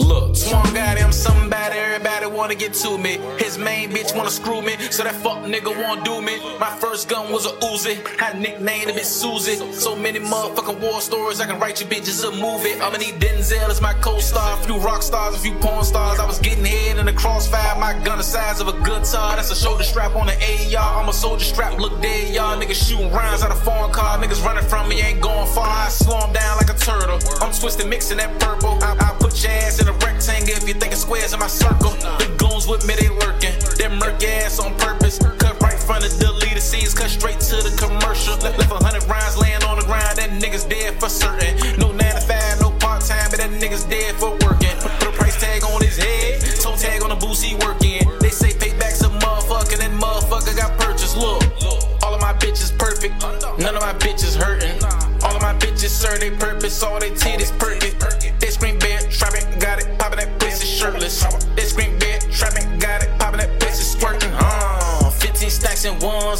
Look, Swan got him something bad, everybody wanna get to me. His main bitch wanna screw me, so that fuck nigga won't do me. My first gun was a Uzi, had nicknamed it Susie. So many motherfucking war stories, I can write you bitches a movie. I'ma need Denzel as my co-star, a few rock stars, a few porn stars. I was getting head in the crossfire, my gun the size of a guitar. That's a shoulder strap on the AR. I'm a soldier strap, look dead, y'all. Niggas shooting rounds out of foreign car, niggas running from me, ain't going far. I slow them down like a turtle. I'm twisting, mixing that purple. I, I put your ass in a rectangle if you think it's squares in my circle. The goons with me, they lurking. Them murk ass on purpose. Cut right front of deleted scenes, cut straight to the commercial. Left, left hundred rounds laying on the ground, that nigga's dead for certain. No 95, no part time, but that nigga's dead for working. Put, put a price tag on his head, toe tag on the boots he working. They say payback's a motherfucker, that motherfucker got purchased. Look, all of my bitches perfect, none of my bitches hurting. All of my bitches serve their purpose, all they titties perfect.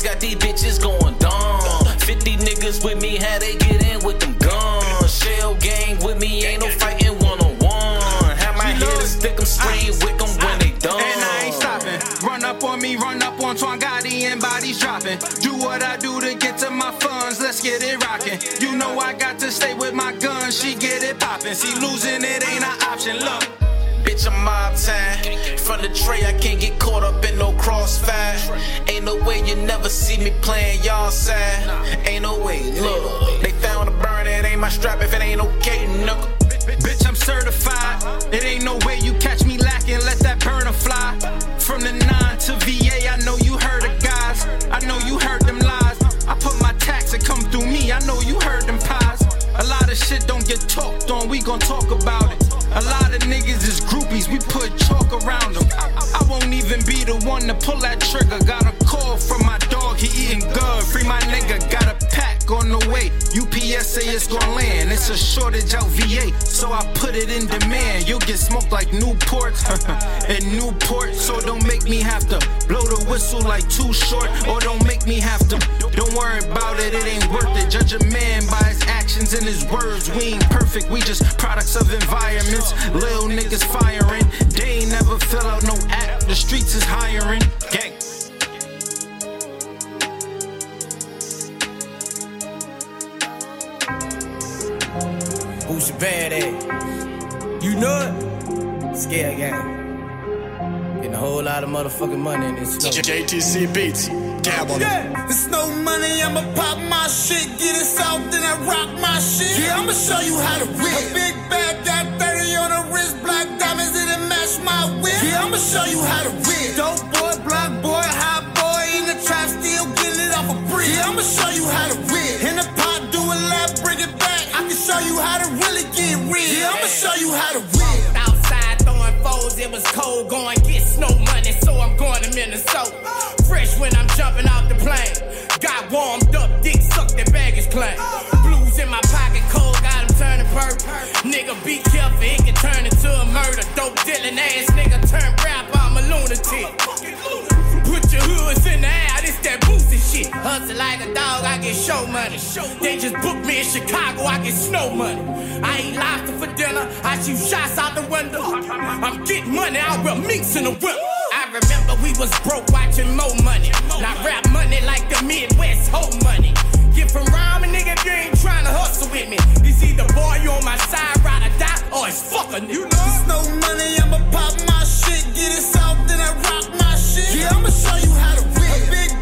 And ones, got these bitches going dumb. 50 niggas with me, how they get in with them guns. Shell gang with me, ain't no fighting one on one. Have my hitters stick them straight with them when they done. And I ain't stopping. Run up on me, run up on Twan Gotti and bodies dropping. Do what I do to get to my funds, let's get it rocking. You know I got to stay with my gun, she get it poppin'. See, losing it ain't an option, look. Bitch, I'm mob time. From the tray, I can't get caught up in no crossfire. Ain't no way you never see me playing y'all side. Ain't no way, look. They found a burn, it ain't my strap if it ain't okay, nigga. Bitch, I'm certified. It ain't no way you catch me lacking, let that burner fly. From the 9 to VA, I know you heard of guys. I know you heard them lies. I put my tax and come through me, I know you heard them pies. A lot of shit don't get talked on, we gon' talk about it. A lot of niggas is groupies, we put chalk around them. I, I won't even be the one to pull that trigger. Got a call from my dog, he eating good. Free my nigga, got a pack on the way. UPS say it's gon' land. It's a shortage out VA, so I put it in demand. You'll get smoked like Newport and Newport, so don't make me have to blow the whistle like too short, or don't make me have to. Don't worry about it, it ain't worth it. Judge a man by his actions and his words. We ain't perfect, we just products of environment streets. Lil niggas firing. They ain't never fill out no app. The streets is hiring. Gang. Who's your bad at? You know it? Scare gang. Getting a whole lot of motherfucking money in this snow. JTC Beats. Dab on yeah. It's no money, I'ma pop my shit. Get it south, then I rock my shit. Yeah, I'ma show you how to whip. A big bag that 30 on the wrist, black diamonds, it match my whip. Yeah, I'ma show you how to whip. Dope boy, black boy, hot boy, in the trap, still getting it off a brick. Yeah, I'ma show you how to whip. In the pot, do a lap, bring it back. I can show you how to really get real. Yeah, I'ma show you how to whip. Outside throwing foes, it was cold, going get snow money, so I'm going to Minnesota. Fresh when I'm jumping off the plane. Got warmed up, dick sucked, that baggage claim. Blues in my pocket, cold, got him turning purple. Nigga, be careful, it can turn into a murder. Dope dealing ass nigga, turn rap, I'm a lunatic. Put your hoods in the air, this that boosty shit. Hustle like a dog, I get show money. They just booked me in Chicago, I get snow money. I eat lobster for dinner, I shoot shots out the window. I'm getting money, I wear minks in the whip. I remember we was broke watching Mo Money. Now rap money like the Midwest Ho Money. Get from rhyming, nigga, if you ain't trying to hustle with me. It's either boy, you on my side, ride or die, or it's fucking you know. It's no money, I'ma pop my shit, get it south, then I rock my shit. Yeah, I'ma show you how to win.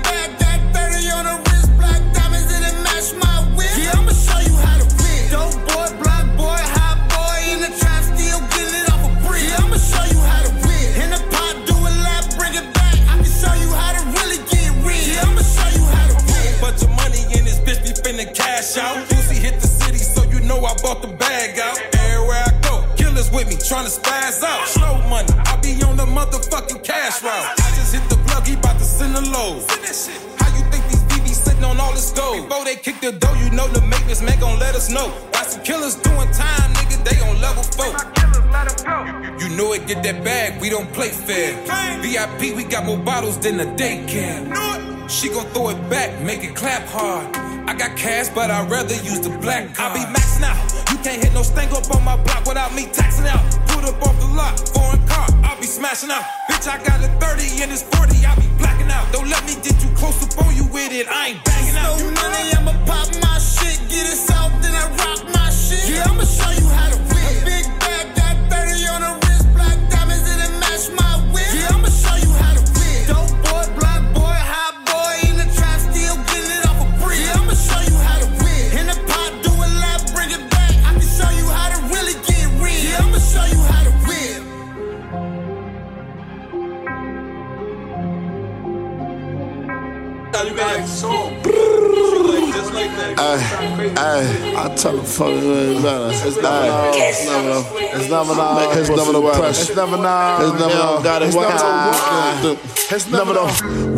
Bag out. Everywhere I go, killers with me, trying to spaz out. Slow money, I be on the motherfucking cash route. I just hit the plug, he bout to send a load. How you think these BBs sitting on all this gold? Before they kick the door, you know the maintenance man gon' let us know. Why some killers doing time, nigga, they on level four. You know it, get that bag, we don't play fair. VIP, we got more bottles than a daycare. She gon' throw it back, make it clap hard. I got cash, but I'd rather use the black card. I be maxing out. You can't hit no stank up on my block without me taxing out. Put up off the lot, foreign car, I'll be smashing out. Bitch, I got a 30 and it's 40, I'll be blacking out. Don't let me get too close up on you with it, I ain't banging out. No money, I'ma pop my shit, get it south, then I rock my shit. Yeah, I'ma show you how to you guys. so Hey, hey, I tell the fuck it better. It's never no, it's never no, it's never no, it's never no pressure. It's never no, it's never no, got it. It's never no, it's never no,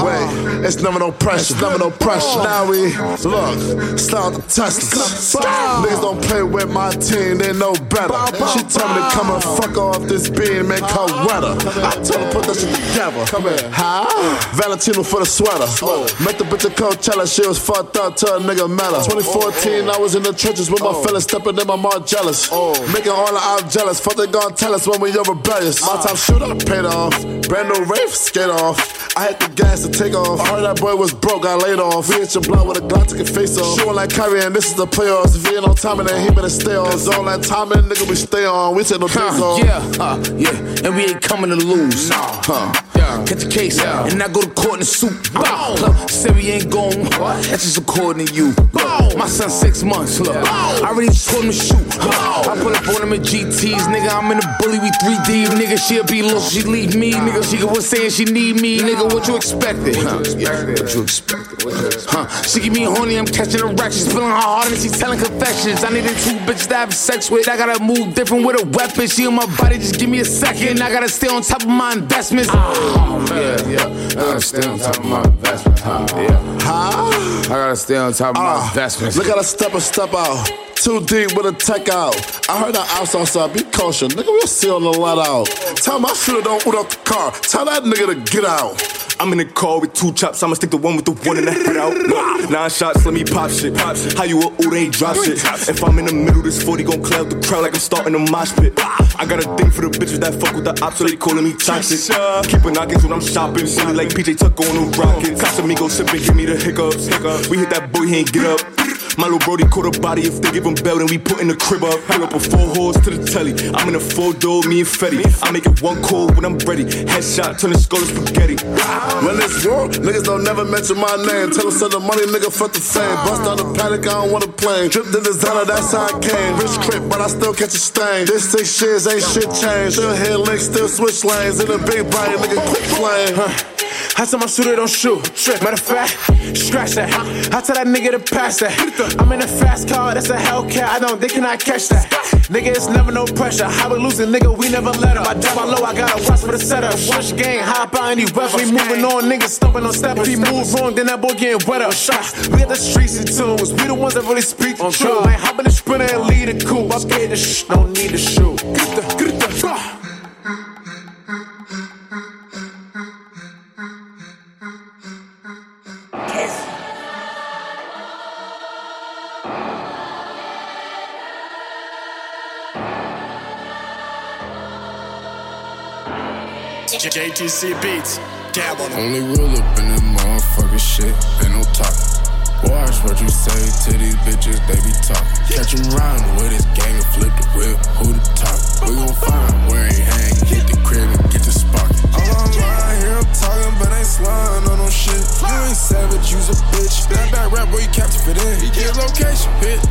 wait, it's never no pressure. It's never no pressure. Now we look, start the Tesla. Niggas don't play with my team, they know better. She tell me to come and fuck off this bean, make her wetter. I tell her put that shit together. Come here, huh? Valentino for the sweater. Met the bitch at Coachella, she was fucked up to a nigga met her. 2014, I was in the trenches with my fellas, stepping in my mark jealous. Making all the out jealous. Fuck they gon' tell us when we are rebellious. My time shooter paid off. Brand new Wraith, skate off. I had the gas to take off. I Heard that boy was broke, got laid off. We hit your block with a Glock, took your face off. Shooting like Kyrie, and this is the playoffs. If he ain't on timing, then he better stay on. Cause all that time, and nigga, we stay on. We take no days off. Yeah, uh, yeah, and we ain't coming to lose. Huh. Catch a case, and I go to court in a suit. Bow. Look, say we ain't going. That's just according to you. My son six months. Look, I already told him to shoot. I pull up on him in GTs, nigga. I'm in a bully, we 3D, nigga. She'll be low, she leave me, nigga. She was saying she need me, nigga. What you expected? What Huh. Yeah, What you expected? Huh. She give me horny, I'm catching a rack. She's feeling her heart and she's telling confessions. I needed two bitches to have sex with. I gotta move different with a weapon. She on my body, just give me a second. I gotta stay on top of my investments. Yeah, yeah. I gotta stay on top of my investments. Huh? Yeah. Huh? I gotta stay on top of my Ah, investments. Look at a step and step out. Too deep with a tech out. I heard that house outside. Be cautious. Nigga, we'll see seal the let out. Tell my shooter don't boot up the car. Tell that nigga to get out. I'm in the car with two chops. I'ma stick the one with the one in the head out. Nine shots, let me pop shit. How you a ooh, they ain't drop shit. If I'm in the middle, this 40 gon' cloud the crowd like I'm starting a mosh pit. I got a thing for the bitches that fuck with the ops, so they calling me toxic. Keep a knocking when I'm shopping. Silly like PJ Tucker on the rocket. Casamigos sipping, give me the hiccups. We hit that boy, he ain't get up. My little Brody caught a body. If they give him bell, then we put in the crib up. Pull up a four horse to the telly. I'm in a four door, me and Fetty. I make it one call when I'm ready. Headshot, turn the skull to spaghetti. When it's war, niggas don't never mention my name. Tell us send the money, nigga, fuck the fame. Bust out the panic, I don't want a plane. Dripped the designer, that's how I came. Rich crip, but I still catch a stain. This six years ain't shit changed. Still hit links, still switch lanes. In a big body, nigga, quit playing. I tell my shooter don't shoot. Matter of fact, scratch that. I tell that nigga to pass that. I'm in a fast car, that's a Hellcat. I don't, they cannot catch that. Nigga, it's never no pressure. How we losing, nigga, we never let up. I drop my low, I gotta watch for the setup. Watch game, hop out any weather. We moving on, niggas stumping on steppers. If he move wrong, then that boy getting wet up. We got the streets in tunes. We the ones that really speak the truth. Man, hop in the sprinter and lead the coupe. I paid the shh, don't need to shoot. Get the, get the, JTC Beats. Dab on them. Only real up in that motherfucking shit, ain't no talking. Watch what you say to these bitches, they be talking. Catch 'em riding with his gang and flip the whip, who the top? We gon' find where he hang, hit the crib and get the spark. I'm online, hear him talking, but ain't sliding on no shit. You ain't savage, you's a bitch. That back rap boy, you capture fit in. He get location, hit.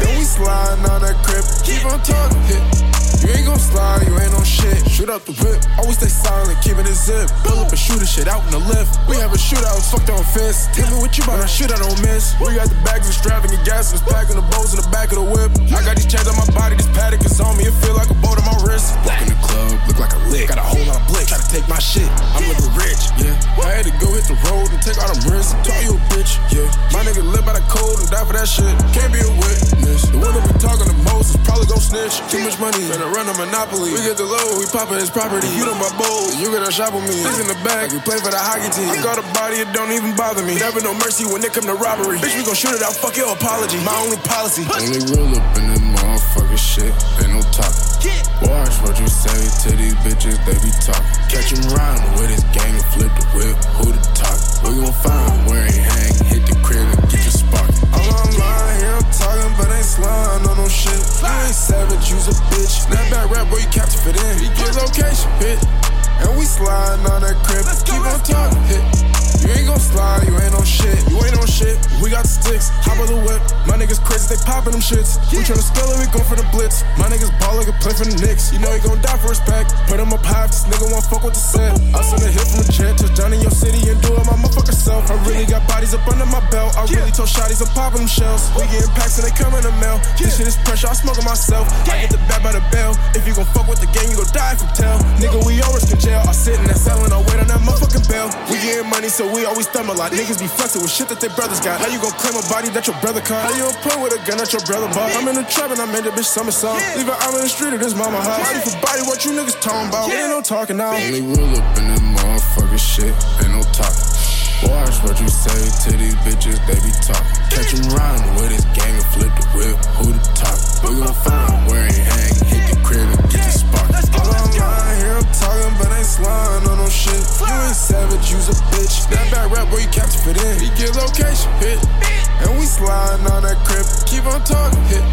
Then we sliding on that crib, keep on talking. You ain't gon' slide, you ain't no shit. Shoot out the whip. Always stay silent, keeping it zip. Pull up and shoot a shit out in the lift. We have a shootout, fucked on fence. Tell me what you about, I shoot, I don't miss. We got the bags extravagant gas, and packing the bows in the back of the whip. I got these chains on my body, this paddock is on me, it feel like a boat on my wrist. Walk in the club, look like a lick. Got a whole lot of blick, try to take my shit. I'm living rich, yeah. I had to go hit the road and take all them risks. Tell you a bitch, yeah. My nigga live by the code and die for that shit. Can't be a witness. The one that been talking the most is probably gon' snitch. Too much money, better run a monopoly. We get the low, we pop his property. You don't buy bold, you gotta shop with me. Six in the back, we play for the hockey team. I got a body, it don't even bother me. Never no mercy when it come to robbery. Bitch, we gon' shoot it out, fuck your apology. My only policy. Only roll up in that motherfucker shit, ain't no talking. Watch what you say to these bitches, they be talking. Catch him riding with his gang and flip the whip, who the top? We gon' find where he hang, get location. And we sliding on that crib. Keep on talking, hit. You ain't gon' slide, you ain't on shit. You ain't on shit. We got the sticks, hop of the whip. My niggas crazy, they poppin' them shits. We tryna spill it, we go for the blitz. My niggas ball like a play for the Knicks. You know he gon' die for respect. Put him up high, this nigga won't fuck with the set. I send a hit from the jet, touchdown in your city and do it my motherfucker self. I really got bodies up under my belt. I really told shotties I'm popping them shells. We getting packs and they come in the mail. This shit is pressure, I smoke it myself. I get the bat by the bell. Nigga, we always in jail. I sit in that cell and I wait on that motherfucking bell. We getting money, so we always thumb a lot. Niggas be flexing with shit that their brothers got. How you gon' claim a body that your brother caught? How you gon' play with a gun that your brother bought? I'm in the trap and I made the bitch somersault. Leave her out in the street of this mama house. Body for body, what you niggas talking about? Ain't no talking now. Only roll up in that motherfucker shit, ain't no talking. Watch what you say to these bitches, they be talking. Catch him riding with his gang and flip the whip, who the top? We gon' find where he hang, on shit. You ain't savage, you's a bitch. Snapback rap, boy, you capture fit in. He get location, hit. And we sliding on that crib, keep on talking, hit.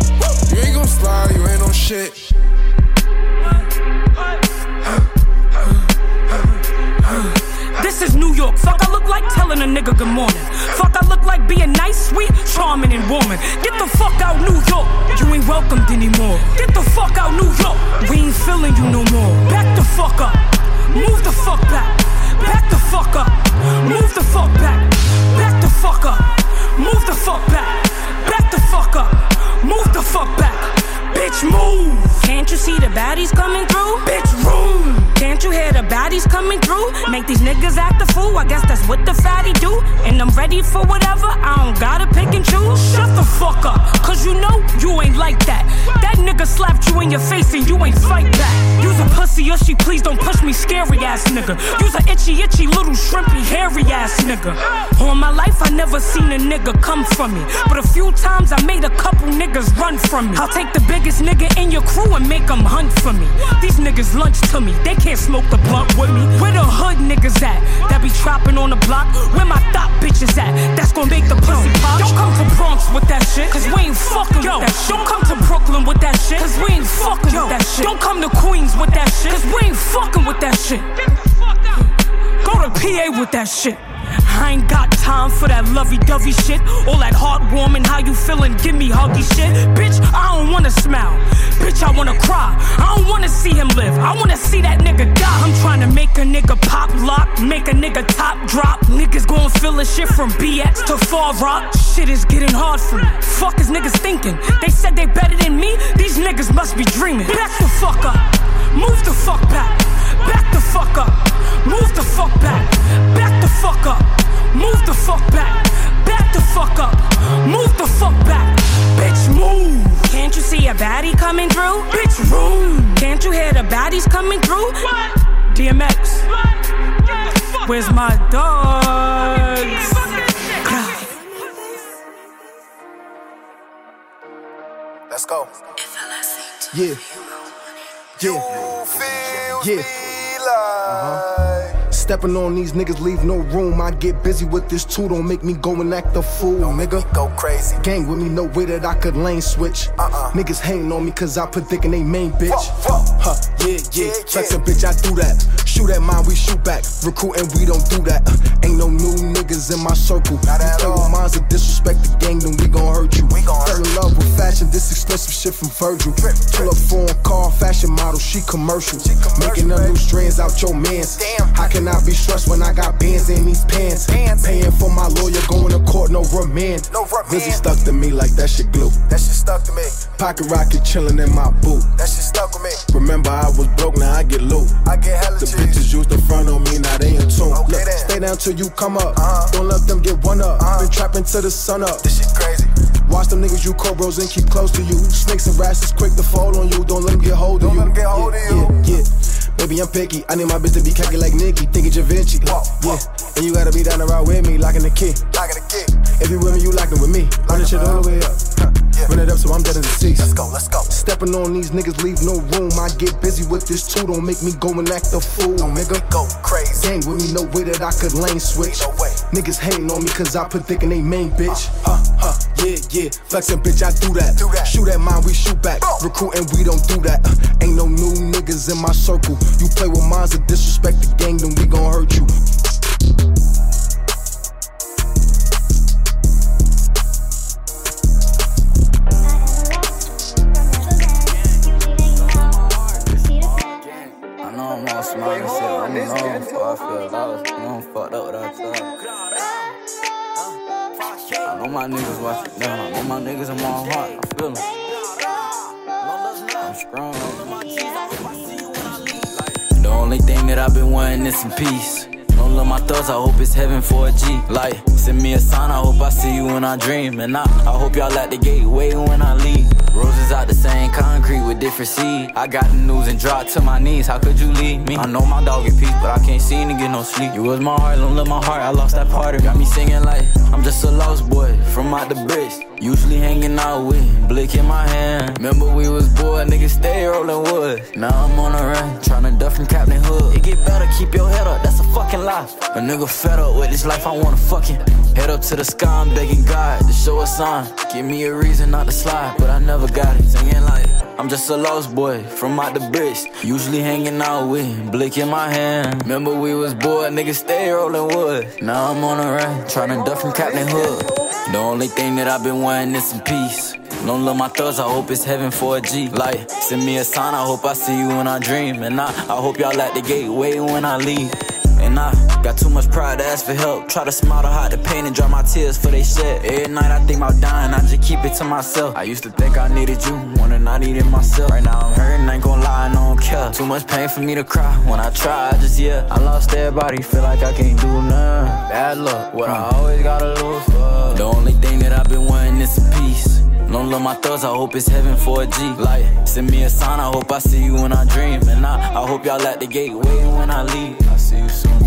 You ain't gon' slide, you ain't on shit. This is New York. Fuck, I look like telling a nigga good morning. Fuck, I look like being nice, sweet, charming, and warming. Get the fuck out, New York. You ain't welcomed anymore. Get the fuck out, New York. We ain't feeling you no more. Back the fuck up. Move the fuck back. Back the fuck up. Move the fuck back. Back the fuck up. Move the fuck back. Back the fuck up. Move the fuck back. Bitch, move. Can't you see the baddies coming through? Bitch, room. You hear the baddies coming through? Make these niggas act a fool. I guess that's what the fatty do. And I'm ready for whatever. I don't gotta pick and choose. Shut the fuck up. Cause you know you ain't like that. That nigga slapped you in your face and you ain't fight back. You's a pussy or she please don't push me, scary ass nigga. You's a itchy, itchy little shrimpy, hairy ass nigga. All my life I never seen a nigga come from me. But a few times I made a couple niggas run from me. I'll take the biggest nigga in your crew and make them hunt for me. These niggas lunch to me, they can't smoke the blunt with me. Where the hood niggas at? That be trapping on the block? Where my thought bitches at? That's gonna make the pussy pop. Don't come to Bronx with that shit, cause we ain't fucking with that shit. Don't come to Brooklyn with that shit, cause we ain't fucking with that shit. Don't come to Queens with that shit, cause we ain't fucking with that shit. Go to PA with that shit. I ain't got time for that lovey-dovey shit. All that heartwarming, how you feeling? Give me huggy shit. Bitch, I don't wanna smile. Bitch, I wanna cry. I don't wanna see him live. I wanna see that nigga die. I'm trying to make a nigga pop lock, make a nigga top drop. Niggas gon' feel the shit from BX to Far Rock. Shit is getting hard for me. Fuck is niggas thinking? They said they better than me. These niggas must be dreaming. Back the fuck up. Move the fuck back. Back the fuck up. Move the fuck back. Back the fuck up. Move the fuck back. Back the fuck up. Move the fuck back. Bitch, move. Can't you see a baddie coming through? Bitch, room. Can't you hear the baddies coming through? What? DMX. Where's my dogs? Let's go. Yeah. Yeah. Yeah. Uh-huh. Stepping on these niggas, leave no room. I get busy with this too, don't make me go and act a fool, nigga. Go crazy. Gang with me, no way that I could lane switch. Uh-uh. Niggas hating on me cause I put dick in they main bitch. Fuck, fuck. Huh, yeah, yeah. Flexin' bitch, I do that. Shoot at mine, we shoot back. Recruiting, we don't do that. Uh, ain't no new niggas in my circle. Not at you all. minds of disrespect the gang, then we gon' hurt you. We gon' Fell in love with fashion, this expensive shit from Virgil. Pull up foreign car, fashion model, she commercial. She commercial Making new strands out your mans. Damn. How can I be stressed when I got bands in these pants? pants. Paying for my lawyer, going to court, no remand. No remand. Busy stuck to me like that shit glue. That shit stuck to me. Pocket rocket chillin' in my boot. That shit stuck with me. Remember I was broke, now I get loot. I get hella The. Bitches used to front on me, now they in tune. Look, stay down till you come up. Uh-huh. Don't let them get one up. Uh-huh. Been trapping till the sun up. This shit crazy. Watch them niggas you cobras and keep close to you. Snakes and rats is quick to fall on you. Don't let them get hold of Don't you. let them get hold yeah, of you. Yeah, yeah. Baby, I'm picky. I need my bitch to be cocky like Nicki. Thinking Da Vinci. Whoa, whoa. Yeah, and you gotta be down the ride with me, locking the key. Locking the key. If you with me, you locking with me. Run the shit all the way up. Huh. Yeah. Run it up so I'm dead in the seats. Let's go, let's go. Stepping on these niggas, leave no room. I get busy with this too. Don't make me go and act a fool, nigga. Go crazy. Gang with me, no way that I could lane switch. No way. Niggas hating on me cause I put thick in they main bitch. Uh, huh, huh, yeah, yeah. Flexin' bitch, I do that. Do that. Shoot at mine, we shoot back. Boom. Recruiting, we don't do that. Uh, ain't no new niggas in my circle. You play with minds of disrespect the gang, then we gon' hurt you. I and. I don't I feel lost. You I'm fucked up without y'all. I know my niggas watching down. I know my niggas in my heart. I feel them. I'm strong. The only thing that I've been wanting is some peace. Don't love my thoughts, I hope it's heaven for a G. Like, send me a sign, I hope I see you when I dream. And I, I hope y'all at the gateway when I leave. Roses out the same concrete with different seed. I got the news and dropped to my knees. How could you leave me? I know my dog get peace, but I can't seem to get no sleep. You was my heart, don't love my heart. I lost that part of. Got me singing like I'm just a lost boy from out the bricks. Usually hanging out with blick in my hand. Remember we was bored, niggas stay rolling wood. Now I'm on a run, tryna duck from Captain Hood. It get better, keep your head up, that's a fucking lie. A nigga fed up with this life, I wanna fucking head up to the sky. I'm begging God to show a sign. Give me a reason not to slide, but I never got it. Singing like I'm just a lost boy from out the bricks. Usually hanging out with blick in my hand. Remember we was bored, niggas stay rolling wood. Now I'm on a run, tryna duck from Captain Hood. The only thing that I've been wanting is some peace. Don't love my thoughts, I hope it's heaven for a G. Like, send me a sign, I hope I see you when I dream. And I, I hope y'all at the gateway when I leave. And I got too much pride to ask for help. Try to smile to hide the pain and dry my tears for they shed. Every night I think about dying, I just keep it to myself. I used to think I needed you, wanna not need myself. Right now I'm hurting, ain't gon' lie, I don't care. Too much pain for me to cry. When I try, I just yeah. I lost everybody, feel like I can't do nothing. Bad luck, what I always gotta lose for. The only thing that I've been wanting is some peace. Don't love my thoughts, I hope it's heaven for a G. Like, send me a sign, I hope I see you when I dream. And I, I hope y'all at the gateway when I leave. I see you soon.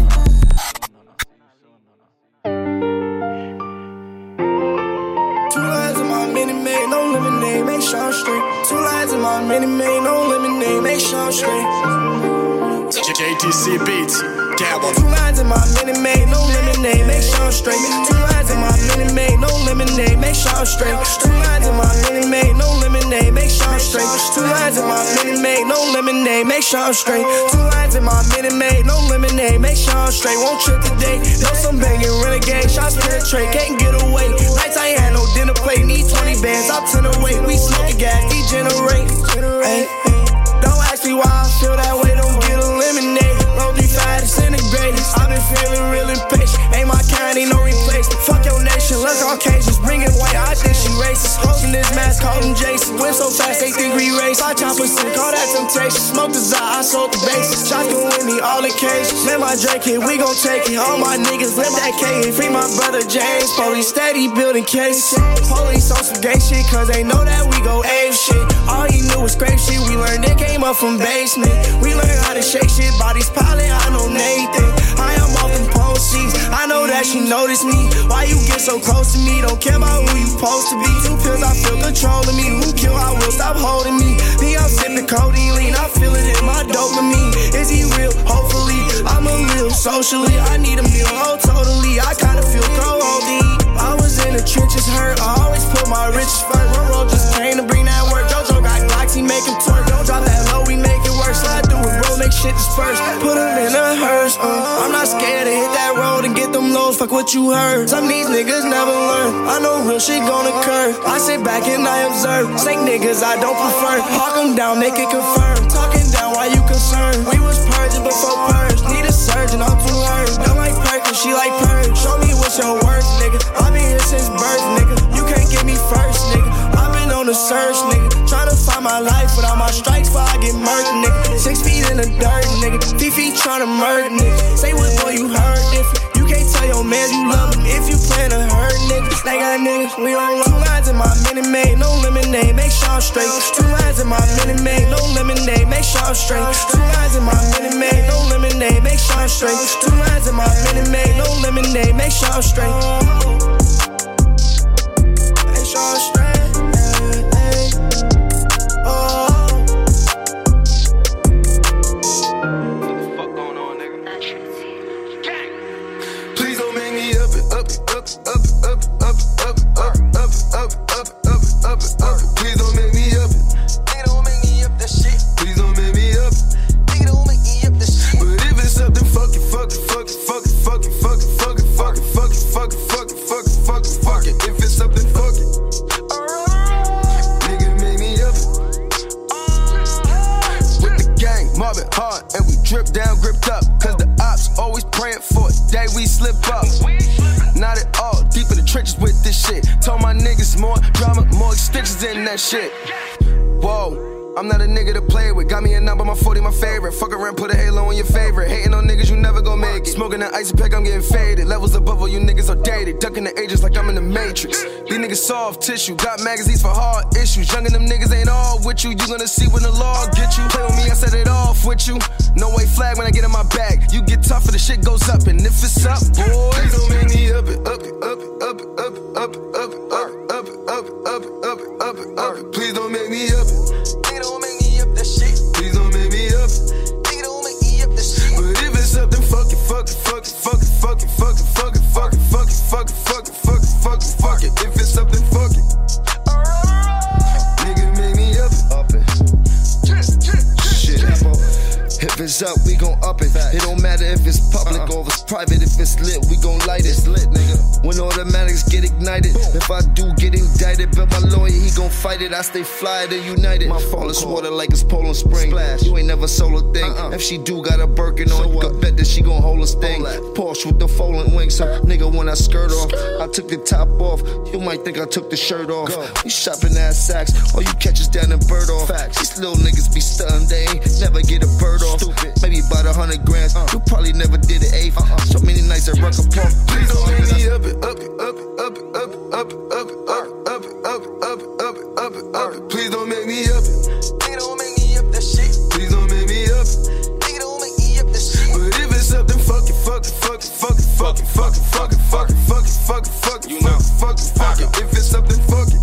Two lives in my mini made, no lemonade, make sure I'm straight. Two lives in my mini made, no lemonade, make sure I'm straight. JTC Beats, dab Two lines in my mini made, no lemonade, make sure I'm straight. Two lines in sure I'm straight. Two lines in my made, no lemonade, make sure I'm straight. Two lines in my made, no lemonade, make sure I'm straight. Two lines in my made, no lemonade, make sure I'm straight. Won't trip today, know some banging renegade, shots penetrate, can't get away. Nights I ain't had no dinner plate, need 20 bands, I'm 10 away. We smoking gas, degenerate. Ay. Don't ask me why I feel that way, don't get eliminated. Roll 35 disintegrated. I've been feeling real impatient. Ain't my kind, ain't no replacement. Fuck look Caucasians, bringing white. I think she racist. Holding this mask, call him Jason. Went so fast, they think we race. I chop sick, call that temptation. Smoke the I sold the bases. Shotgun with me, all the occasions. Let my drink hit, we gon' take it. All my niggas, let that K hit. Free my brother James. Police steady building cases. Police on some gay shit, cause they know that we go ape shit. All he knew was scrape shit. We learned it came up from basement. We learned how to shake shit, bodies piling. I know Nathan. I am off them. I know that she noticed me. Why you get so close to me? Don't care about who you supposed to be. Two pills, I feel controlling me. Who kill? I will stop holding me. Me, I'm sipping codeine lean. I feel it in my dopamine. Is he real? Hopefully, I'm a little socially. I need a meal. Oh, totally. I kinda feel cold. I was in the trenches, hurt. I always put my riches first. Roro just came to bring that work. JoJo got Glocks, he make him twerk. Don't drop that low, we make it worse. first. Put her in a hearse. Uh. I'm not scared to hit that road and get them lows. Fuck what you heard. Some these niggas never learn. I know real shit gonna occur. I sit back and I observe. Snake niggas I don't prefer. Hawk them down, make it confirm. Talking down, why you concerned? We was purging before purge. Need a surgeon, I'm too hurt. Don't like Perkins, she like purge. Show me what's your worth, nigga. i been here since birth, nigga. You can't get me first, nigga. i been on the search, nigga. Tryna find my life without my strikes before I in the dirt, nigga. Fifi tryna murder, nigga. Say what, boy, you heard different. You can't tell your man you love him if you plan to hurt niggas. They uh, got niggas, we don't Two lines in my mini made, no lemonade, make sure I'm straight. Two lines in my mini made, no lemonade, make sure I'm straight. Two lines in my mini made, no lemonade, make sure I'm straight. Two lines in my mini made, no lemonade, make sure I'm straight. Shit. Whoa. I'm not a nigga to play with. Got me a number, my 40, my favorite. Fuck around, put a halo on your favorite. Hating on niggas, you never gon' make it. Smoking that icy pack, I'm getting faded. Levels above all you niggas are dated. Ducking the ages like I'm in the Matrix. These niggas soft tissue. Got magazines for hard issues. Young and them niggas ain't all with you. You gonna see when the law get you. Play with me, I set it off with you. No way flag when I get in my bag. You get tougher, the shit goes up. And if it's up, boys, don't make me up it, up it, up it, up it, up it, up it, up it, it, up it. Please don't make me up it. Nigga don't make me up that shit. Please don't make me up it. Nigga don't make me up that shit. But if it's up, then fuck it, fuck it, fuck it, fuck it, fuck it, fuck it, fuck it, fuck it, fuck it, fuck it, fuck it, fuck it, fuck it, fuck it. If it's up, then fuck it. Nigga make me up it. Up it. Shit. If it's up, we gon' up it. It don't matter if it's public uh-uh. or if it's private. If it's lit, we gon' light it. It's lit, nigga. When automatics get ignited, if I do get indicted, but my lawyer, he gon' fight it. I stay fly to united. My All this water like it's Poland Spring. Splash. You ain't never solo thing. Uh-uh. If she do got a Birkin on, you can bet that she gon' hold a sting. Porsche with the folding wings. So, nigga, when I skirt off, I took the top off. You might think I took the shirt off. Go. We shopping ass sacks. All you catches down in bird off. Facts. These little niggas be stunned. They ain't never get a bird off. Stupid. Maybe about a hundred grand. Uh. You probably never did an eighth. Uh-uh. So many nights at Rucker Park. Please don't me up it, up it, up it up up up up up up up up up it, up it, up it. Please don't make me up. Nigga don't make me up that shit. Please don't make me up. Nigga don't make me up that shit. But if it's up, then fuck it, fuck it, fuck it, fuck it, fuck it, fuck it, fuck it, fuck it, fuck it, fuck it, fuck it, fuck it, fuck it, fuck it. If it's up, then fuck it.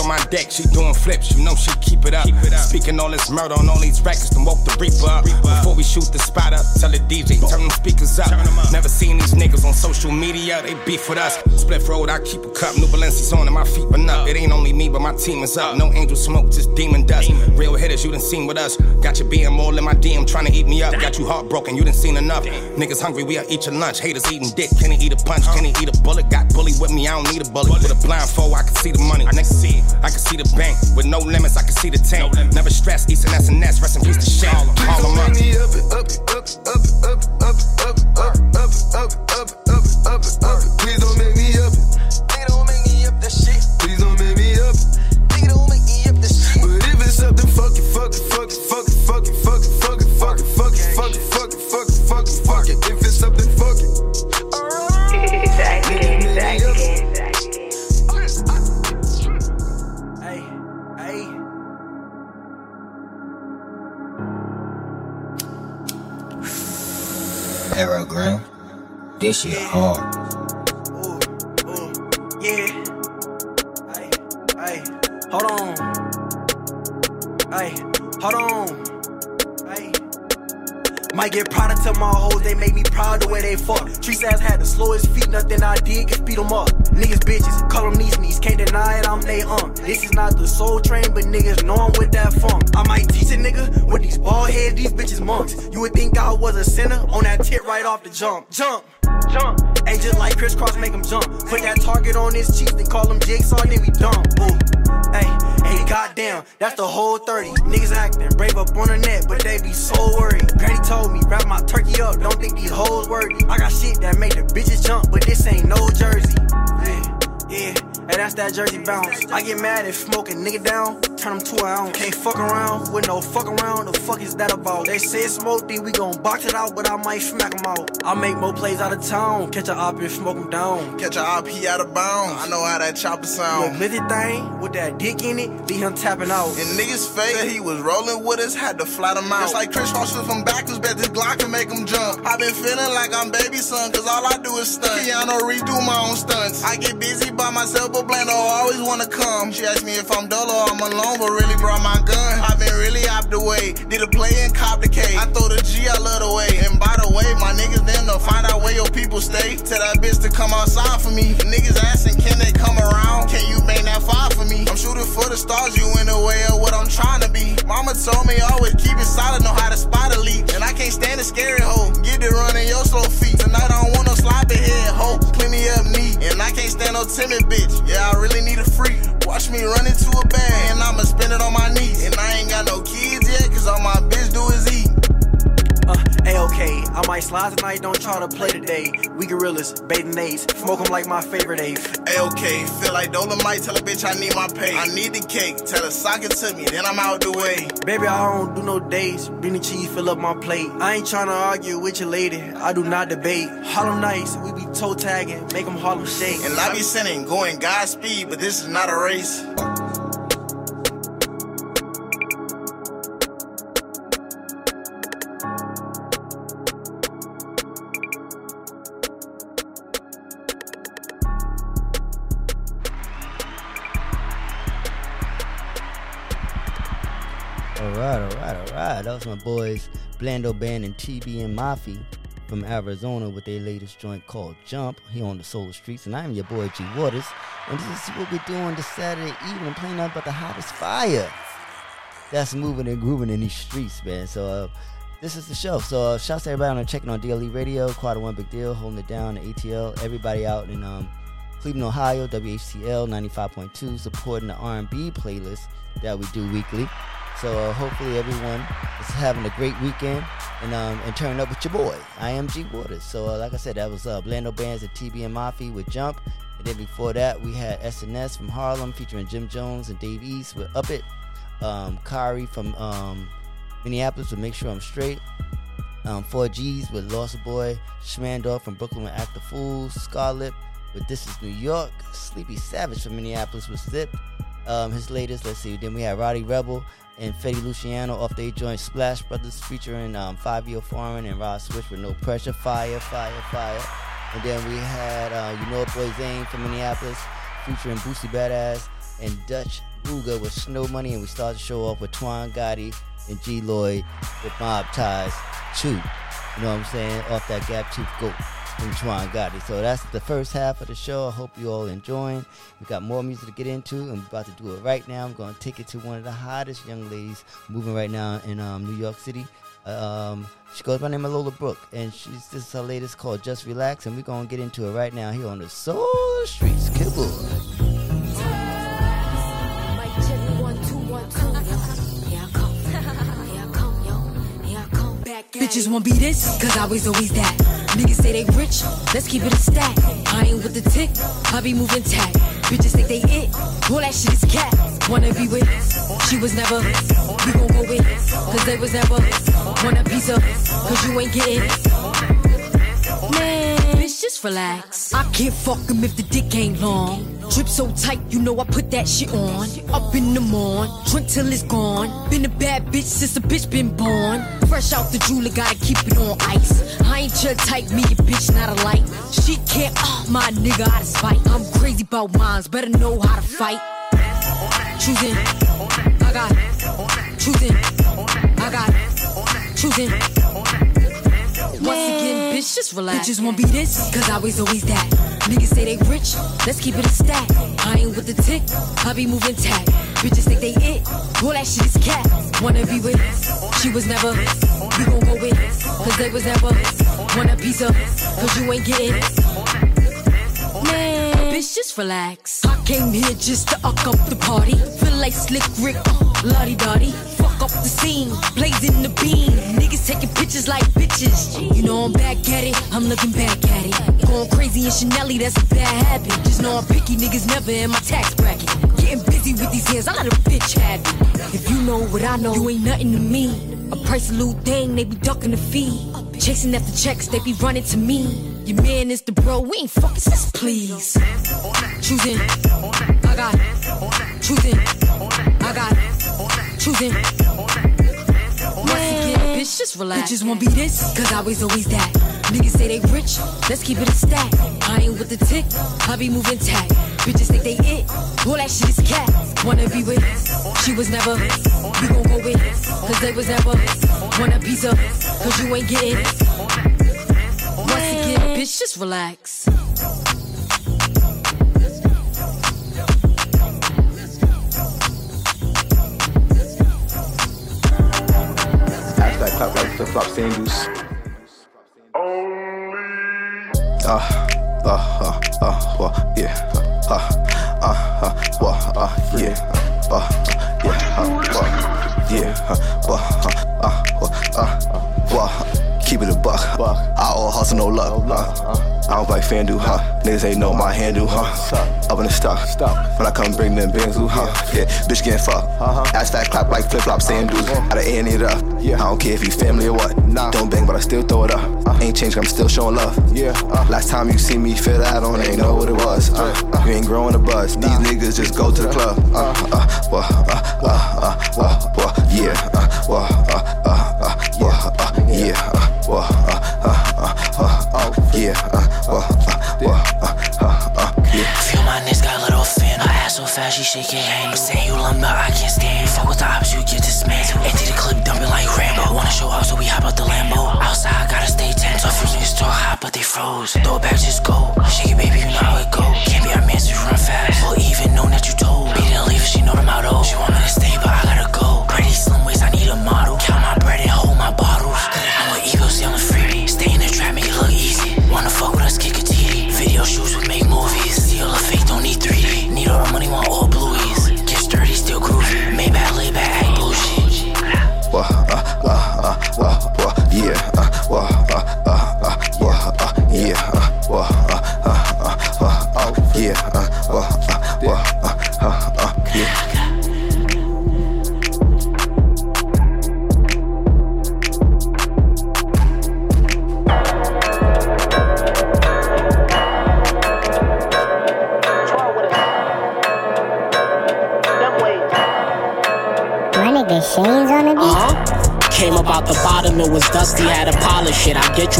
On my deck, she doing flips, you know she keep it up. Keep it up. Speaking all this murder on all these records, then woke the reaper up. Reaper Before we shoot the spot up, tell the DJ, turn them speakers up. Them up. Never seen these niggas on social media, they beef with us. Split road, I keep a cup, new Balenci's on and my feet but up. It ain't only me, but my team is up. No angel smoke, just demon dust. Demon. Real hitters, you done seen with us. Got you being more in my DM, trying to eat me up. Got you heartbroken, you done seen enough. Damn. Niggas hungry, we are eat your lunch. Haters eating dick, can he eat a punch? Can he eat a bullet? Got bully with me, I don't need a bullet. bullet. With a blindfold, I can see the money. I can see I can see the bank. With no limits, I can see the tank. No Never stress, East and SNS, rest in peace to Shane. Call them up. Up, up, up, up, up, up, up, up, up, up, up, up, Shit hard. Ooh, ooh, yeah. Hold on. Hey, hold on. Hey. Might get proud of my hoes they make me proud the way they fuck. Trees ass had the slowest feet, nothing I did can speed them up. Niggas bitches, call them these knees, can't deny deny it, I'm they um. This is not the soul train, but niggas know I'm with that funk. I might teach a nigga with these bald heads, these bitches monks. You would think I was a sinner on that tip right off the jump. Jump, jump. Just like crisscross, make him jump. Put that target on his cheek, they call him Jigsaw, then we dump. Ooh. Hey, hey, goddamn, that's the whole 30. Niggas acting brave up on the net, but they be so worried. Granny told me, wrap my turkey up, don't think these hoes worthy. I got shit that make the bitches jump, but this ain't no jersey. Yeah, yeah. Hey, that's that jersey bounce. I get mad if smoke a nigga down, turn him to an ounce. Can't fuck around with no fuck around. The fuck is that about? They say smoke, think we gon' box it out, but I might smack him out. I make more plays out of town, catch a op and smoke him down. Catch a op, he out of bounds. I know how that chopper sound. Little thing with that dick in it, be him tapping out. And niggas fake that he was rolling with us, had to flat him out. It's like Chris Ross from backwards, bet this Glock can make him jump. i been feeling like I'm baby son, cause all I do is stunt. Piano redo my own stunts. I get busy by myself, Blando always wanna come. She asked me if I'm dull or I'm alone, but really brought my gun. I've been really out the way. Did a play and cop the K. I throw the G, I love the way. And by the way, my niggas them to find out where your people stay. Tell that bitch to come outside for me. Niggas asking, can they come around? Can you bang that fire for me? I'm shooting for the stars, you in the way of what I'm trying to be. Mama told me always keep it solid, know how to spot a leak. And I can't stand a scary hoe. Get it running your slow feet. Tonight I don't want no sloppy head hoe. No timid bitch. Yeah, I really need a freak. Watch me run into a bag, and I'ma spend it on my knees. And I ain't got no kids yet, cause all my I might slide tonight, don't try to play today. We gorillas, Bathing Ape, smoke them like my favorite eighth. A-okay, feel like Dolomite, tell a bitch I need my pay. I need the cake, tell her sock it to me, then I'm out the way. Baby, I don't do no dates, bring the cheese, fill up my plate. I ain't tryna argue with your lady, I do not debate. Harlem nights, we be toe tagging, make them Harlem shake. And I be sending, going Godspeed, but this is not a race. Right. That was my boys Blando Band and TBN Mafi from Arizona with their latest joint called Jump here on the Soul Streets. And I'm your boy G Waters. And this is what we're doing this Saturday evening, playing out about the hottest fire that's moving and grooving in these streets, man. So, uh, this is the show. So, uh, shouts to everybody on checking on DLE Radio, Quarter One Big Deal, holding it down, ATL, everybody out in um, Cleveland, Ohio, WHTL 95.2, supporting the R&B playlist that we do weekly. So uh, hopefully everyone is having a great weekend and um, and turning up with your boy. I am G Waters. So uh, like I said, that was uh, Blando Bands at TB and Mafi with Jump. And then before that, we had SNS from Harlem featuring Jim Jones and Dave East with Up It. Um, Kari from um, Minneapolis with Make Sure I'm Straight. Um, 4Gs with Lost Boy. Schmandorf from Brooklyn with Act the Fools. Scarlet with This Is New York. Sleepy Savage from Minneapolis with Zip. Um, his latest, let's see. Then we had Roddy Rebel and Fetty Luciano off their joint Splash Brothers featuring um, Year Foreign and Rod Switch with No Pressure, Fire, Fire, Fire. And then we had uh, You Know It Boy Zane from Minneapolis featuring Boosie Badass and Dutch Ruger with Snow Money. And we started the show off with Twan Gotti and G Lloyd with Mob Ties 2. You know what I'm saying? Off that Gap Tooth Goat from Twan Gotti. So that's the first half of the show. I hope you all enjoying. We got more music to get into, and we're about to do it right now. I'm going to take it to one of the hottest young ladies moving right now in um, New York City. Um, she goes by name of Lola Brooke, and she's this is her latest called Just Relax, and we're going to get into it right now here on the Soul Streets. Good Bitches won't be this, cause I was always that. Niggas say they rich, let's keep it a stack. I ain't with the tick, I be moving tack. Bitches think they it, all that shit is cat. Wanna be with, she was never. We gon' go with, cause they was never. Want a piece of, cause you ain't getting. Man, just relax. I can't fuck him if the dick ain't long. Drip so tight, you know I put that shit on. Up in the morn, drink till it's gone. Been a bad bitch since a bitch been born. Fresh out the jeweler, gotta keep it on ice. I ain't your type, me a bitch, not a light. She can't, uh, my nigga out of spite. I'm crazy about mines, better know how to fight. Choosing, I got, choosing, I got, choosing. Relax. Bitches won't be this, cause I was always that. Niggas say they rich, let's keep it a stack. I ain't with the tick, I be moving tack. Bitches think they it, all that shit is cat. Wanna be with, she was never. We gon' go with, cause they was never. Want a piece of, cause you ain't getting. Man, bitch, just relax. I came here just to uck up the party. Feel like Slick Rick, La Di Da Di. Up the scene, blazing the beam. Niggas taking pictures like bitches. You know I'm back at it, I'm looking back at it. Going crazy in Chanelly, that's a bad habit. Just know I'm picky, niggas never in my tax bracket. Getting busy with these hands, I let a bitch have it. If you know what I know, you ain't nothing to me. A price little thing, they be ducking the fee. Chasing after checks, they be running to me. Your man is the bro, we ain't fucking sis, please. Choosing, I got. Choosing, I got. Choosing. Just relax. Bitches won't be this, cause I was always that. Niggas say they rich, let's keep it a stack. I ain't with the tick, I be moving tack. Bitches think they it, all that shit is cat. Wanna be with, she was never. We gon' go with, cause they was never. Want a of, cause you ain't getting. Once again, bitch, just relax. Hashtag clap like flip flop sandals. Uh, uh, uh, uh, well, yeah. Uh, uh, uh, well, uh, yeah. Uh, uh, yeah, uh, well, yeah. Uh, well, uh, uh, well, uh, well, keep it a buck. I all hustle, no luck. Uh, I don't like FanDuel, huh? Niggas ain't know my handle, huh? Up in the stock. When I come bring them bands, huh? Yeah, bitch getting fucked. Ass fat clap like flip flop sandals. Gotta end it up. I don't care if you family or what. Don't bang, but I still throw it up. Ain't changed, I'm still showing love. Yeah. Last time you see me fit out on, ain't know what it was. Uh, you ain't growing a buzz. These niggas just go to the club. Uh, uh, uh, uh, uh, yeah. Uh, uh, uh, uh, uh, yeah. Uh, well, yeah. Well, well. Feel my niggas got lit off fan. I ass so fast, she shaking hand. Saying you lumber, I can't stand. Fuck with the ops, you get dismantled. Empty the clip, dumping like Rambo. Wanna show off, so we hop out the Lambo. Outside, gotta stay tense. Off you niggas talk hot, but they froze. Throw it back, just go. Shake it, baby, you know how it go. Can't be our man, so you run fast. Or even know that you told. Beat didn't leave, she know the motto. She want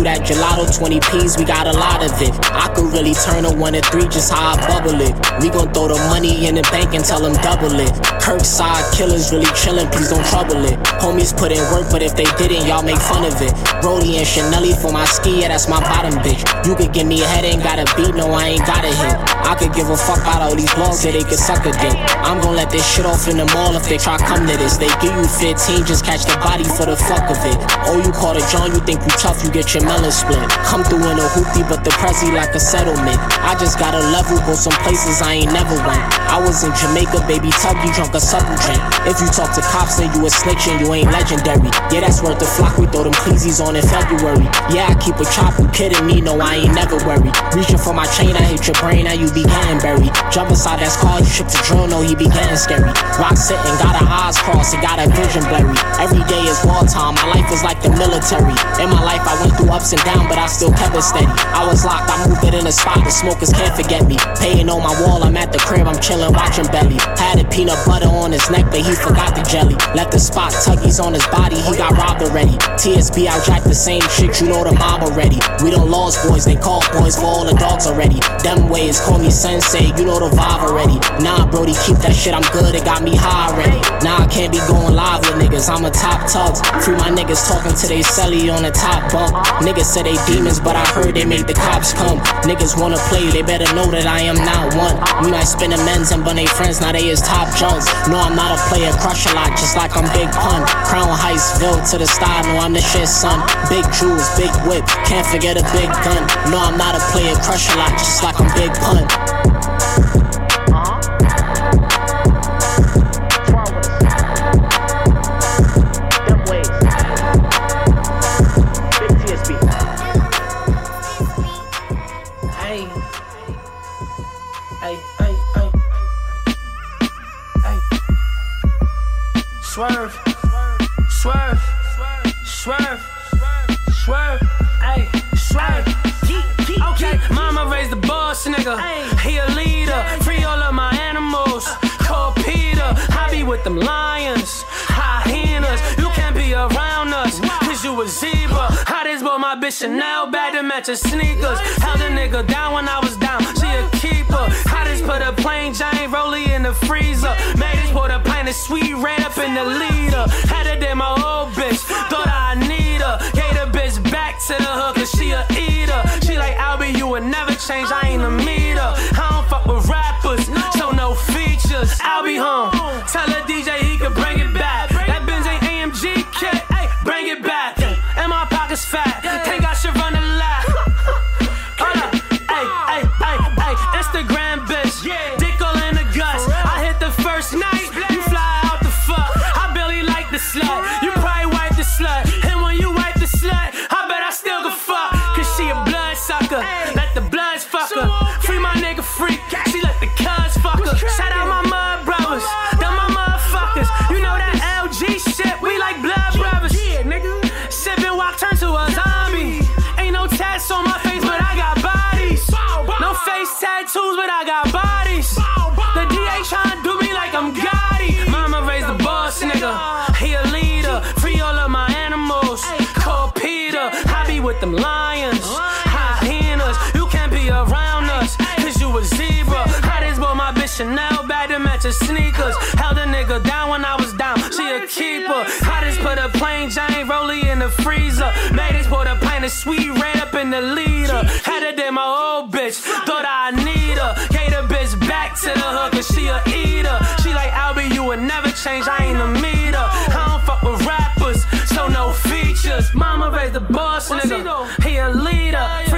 you that gelato, 20 P's, we got a lot of it. I could really turn a one to three, just how I bubble it. We gon' throw the money in the bank and tell them double it. Kirkside killers really chillin', please don't trouble it. Homies put in work, but if they didn't, y'all make fun of it. Brody and Chanelli for my ski, yeah, that's my bottom bitch. You could give me a head, ain't got a beat, no, I ain't got a hit. I could give a fuck about all these blogs, yeah, they could suck a dick. I'm gon' let this shit off in the mall if they try come to this. They give you 15, just catch the body for the fuck of it. Oh, you call it John, you think you tough, you get your melon split. Come through in a hoopty, but the prezi like a settlement. I just got a level, go some places I ain't never went. I was in Jamaica, baby, tug you drunk a supple drink. If you talk to cops, then you a snitch and you ain't legendary. Yeah, that's worth the flock, we throw them pleasies on in February. Yeah, I keep a chop, you kidding me? No, I ain't never worried. Reaching for my chain, I hit your brain, now you be getting buried. Jump inside that car, you trip to drill, no, he be getting scary. Rock sitting, got her eyes crossed, and got a vision blurry. Every day is wartime, my life is like the military. In my life, I went through ups and downs, but I still kept it steady. I was locked, I moved it in a spot, the smokers can't forget me. Paying on my wall, I'm at the crib, I'm chilling, watching belly. Had a peanut butter on his neck, but he forgot the jelly. Left the spot, Tuggies on his body, he got robbed already. TSB, I jacked the same shit, you know the mob already. We don't lost boys, they call boys for all the dogs already. Them ways, call me sensei, you know the vibe already. Nah, Brody, keep that shit, I'm good, it got me high already. Nah, I can't be going live with niggas, I'm a top tugs. Free my niggas talking to they celly on the top bunk. Niggas say they demons, but I heard they made the cops come. Niggas wanna play, they better know that I am not one. We might spin the men's and bun they friends, now they is top junks. No, I'm not a player, crush a lot, just like I'm Big Pun. Crown Heightsville to the style, no, I'm the shit, son. Big jewels, big whip, can't forget a big gun. No, I'm not a player, crush a lot, just like I'm Big Pun. Swerve. Swerve. Swerve. Swerve. Hey. Swerve. Okay, mama raised the boss, nigga. He a leader. Free all of my animals. Call Peter. I be with them lions. Hyenas. You can't be around us. Cause you a zebra. I just bought my bitch Chanel bag to match her sneakers. Held a nigga down when I was down. She a keeper. I just put a plain giant in the freezer. Made this pour the pint of sweet red up in the leader. Had to did my old bitch. Thought I need her. Gave the bitch back to the hook cause she a eater. She like Albie, you would never change. I ain't a meter. I don't fuck with rappers. So no features. I'll be home. Tell the DJ got bodies. The DA tryna do me like I'm Gotti. Mama raised the boss, nigga. He a leader. Free all of my animals. Call Peter. I be with them lions. Hyenas. You can't be around us. Cause you a zebra. I just bought my bitch Chanel bag to match her sneakers. Held a nigga down when I was down. She a keeper. I just put a plain giant rollie in the freezer. Made this pour the pint of sweet red up in the leader. Had to did my old bitch. Thought I need her. Bitch back to the hook cause she a eater. She like Albie, you would never change. I ain't a meter. I don't fuck with rappers, so no features. Mama raised the boss, nigga. He a leader.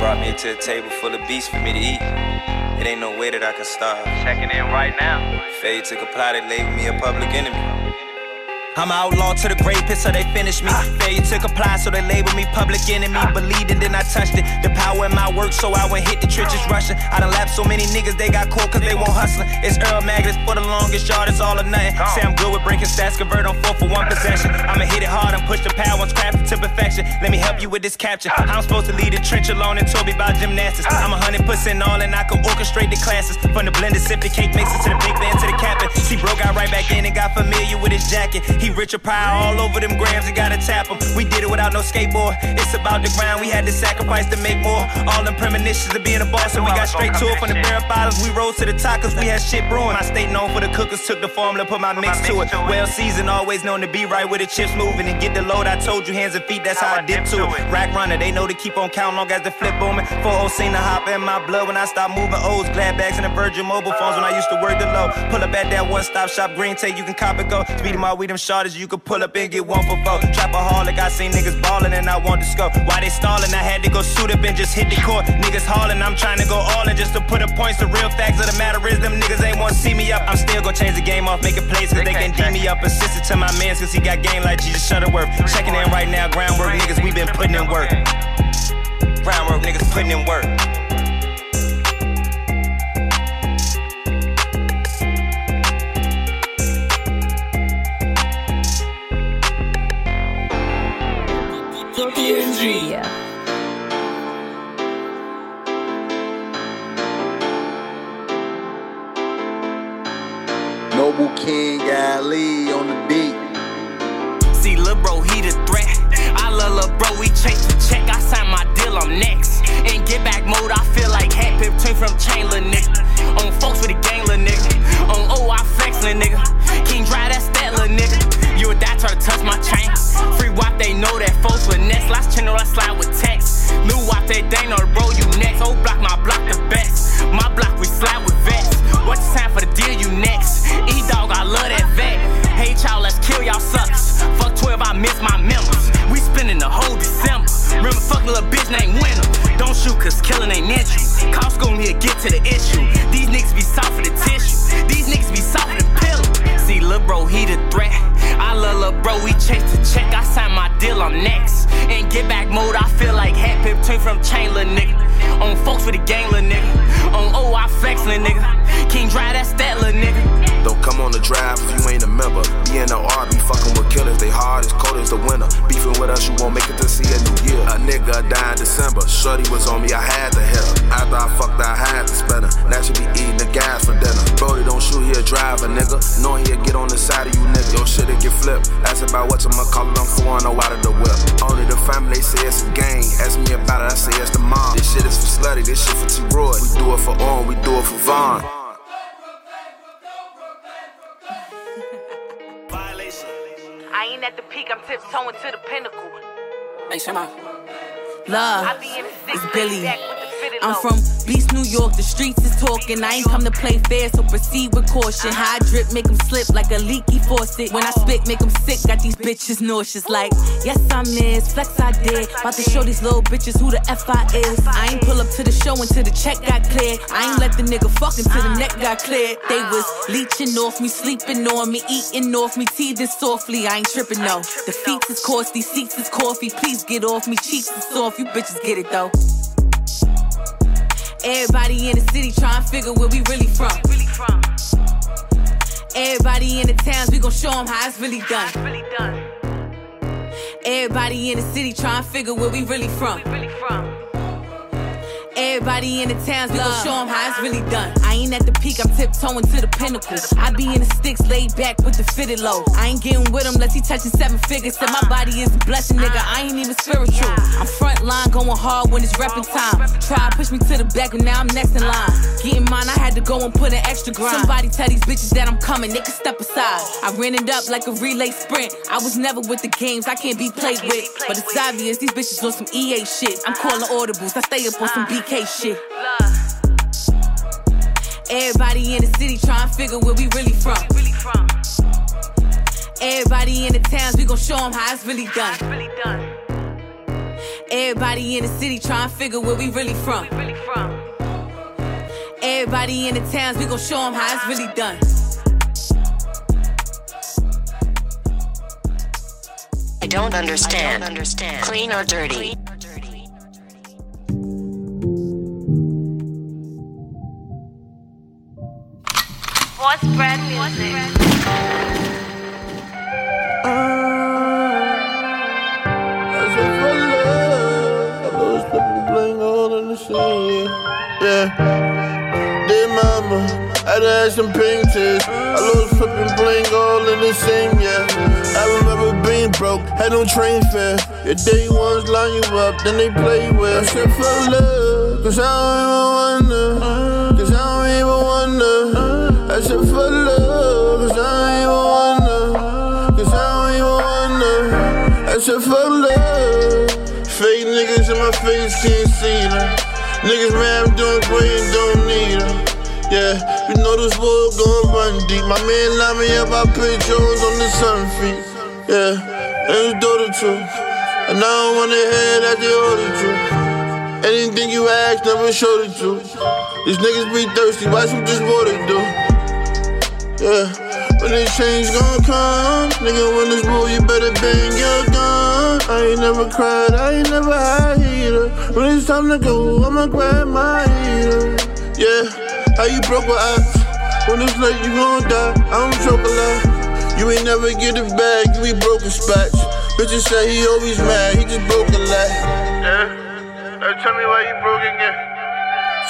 Brought me to a table full of beasts for me to eat. It ain't no way that I can starve. Checking in right now. Fade took a plot and labeled me a public enemy. I'm outlaw to the grave pit, so they finish me. Failure to comply, so they label me public enemy. Believed and then I touched it. The power in my work, so I went hit the trenches rushing. I done lapped so many niggas, they got caught cause they won't hustling. It's Earl Magnus for the longest yard, it's all or nothing. Say I'm good with breaking stats, convert on four for one possession. I'ma hit it hard and push the power once crafted to perfection. Let me help you with this capture. I'm supposed to lead the trench alone and told me about gymnastics. I'm a hundred percent all and I can orchestrate the classes. From the blended sip the cake mixer to the big band to the captain. See, bro got right back in and got familiar with his jacket. He rich or power all over them grams and gotta tap him. We did it without no skateboard. It's about the grind. We had to sacrifice to make more. All them premonitions of being a boss, and we got straight to it from the barrel bottles. We rose to the top cause we had shit brewing. My state known for the cookers, took the formula, put my mix to it. Well seasoned, always known to be right with the chips moving and get the load. I told you hands and feet, that's how I dip to it. Rack runner, they know to keep on counting long as the flip booming. 4 seen the hop in my blood when I stop moving O's. Glad bags and the Virgin mobile phones when I used to work the low. Pull up at that one stop shop, green tape, you can cop it go. Speedy my weed, them you could pull up and get one for four. Trap a holic, I seen niggas ballin' and I want to score. Why they stallin'? I had to go suit up and just hit the court. Niggas haulin', I'm trying to go all in just to put up points. The real facts of the matter is them niggas ain't wanna see me up. I'm still gonna change the game off, making plays cause they can D me up. Assisted to my mans cause he got game like Jesus Shuttlesworth. Checking in right now, groundwork niggas, we been putting in work. Groundwork niggas putting in work. It to see a new year. A nigga died in December. Shorty was on me, I had to hit her. After I fucked, I had to spend her. Now she be eating the gas for dinner. Brody don't shoot, he a driver, nigga. Knowing he'll get on the side of you, nigga. Your shit'll get flipped. Ask about what I'ma call it, foreign or out of the whip. Only the family, they say it's a gang. Ask me about it, I say it's the mom. This shit is for slutty, this shit for T-Roy. We do it for On, we do it for Vaughn. I ain't at the peak, I'm tiptoeing to the pinnacle. Hey, Shema. Love, be in the it's Billy. Back with the fitted I'm from Beast, New York. The streets is talking. I ain't come to play fair, so proceed with caution. High drip, make 'em slip like a leaky faucet. When I spit, make 'em sick. Got these bitches nauseous. Like, yes, I'm this, Flex, I did. About to show these little bitches who the F I is. I ain't pull up to the show until the check got cleared. I ain't let the nigga fuck until the neck got cleared. They was leeching off me, sleeping on me, eating off me, teething softly. I ain't tripping, no. The feet is coarse, costly, seats is coffee. Please get off me, cheeks is soft. You bitches get it though. Everybody in the city trying to figure where we really from. Everybody in the towns, we gon' show 'em how it's really done. Everybody in the city trying to figure where we really from. Everybody in the towns, we gon' show 'em how it's really done. I ain't at the peak, I'm tiptoeing to the pinnacle. I be in the sticks, laid back with the fitted low. I ain't getting with him unless he touching seven figures. Said my body is a blessing, nigga. I ain't even spiritual. I'm front line going hard when it's reppin' time. Try push me to the back, and now I'm next in line. Getting mine, I had to go and put an extra grind. Somebody tell these bitches that I'm coming, they can step aside. I ran it up like a relay sprint. I was never with the games, I can't be played with. But it's obvious these bitches on some EA shit. I'm calling audibles, I stay up on some BK shit. Everybody in the city trying to figure where we really from. Everybody in the towns, we gon' show 'em how it's really done. Everybody in the city trying to figure where we really from. Everybody in the towns, we gon' show 'em how it's really done. I don't understand. understand. Clean or dirty? Ah, in the scene. Yeah. Dear mama, I had some pink tears. I lost flipping bling all in the same, yeah. I remember being broke, had no train fare. Your day ones line you up, then they play with. I said for love, cause I don't even wonder. Said for love. Fake niggas in my face can't see them. Niggas mad I'm doing great and don't need them. Yeah, you know this war gon' run deep. My man line me up, I put Jones on the sun feet. Yeah, and his daughter too. And I don't wanna hear that they ordered you. Anything you ask, never showed it to. These niggas be thirsty, watch what this water do. Yeah, when this change gon' come, nigga, when this war, you better bang your gun. I ain't never cried, I ain't never had heater. When it's time to go, I'ma grab my heater. Yeah, how you broke with eyes? When it's late, you gon' die. I don't choke a lot. You ain't never get it back, you be broken spots. Bitches say he always mad, he just broke a lot. Yeah, now tell me why you broke again.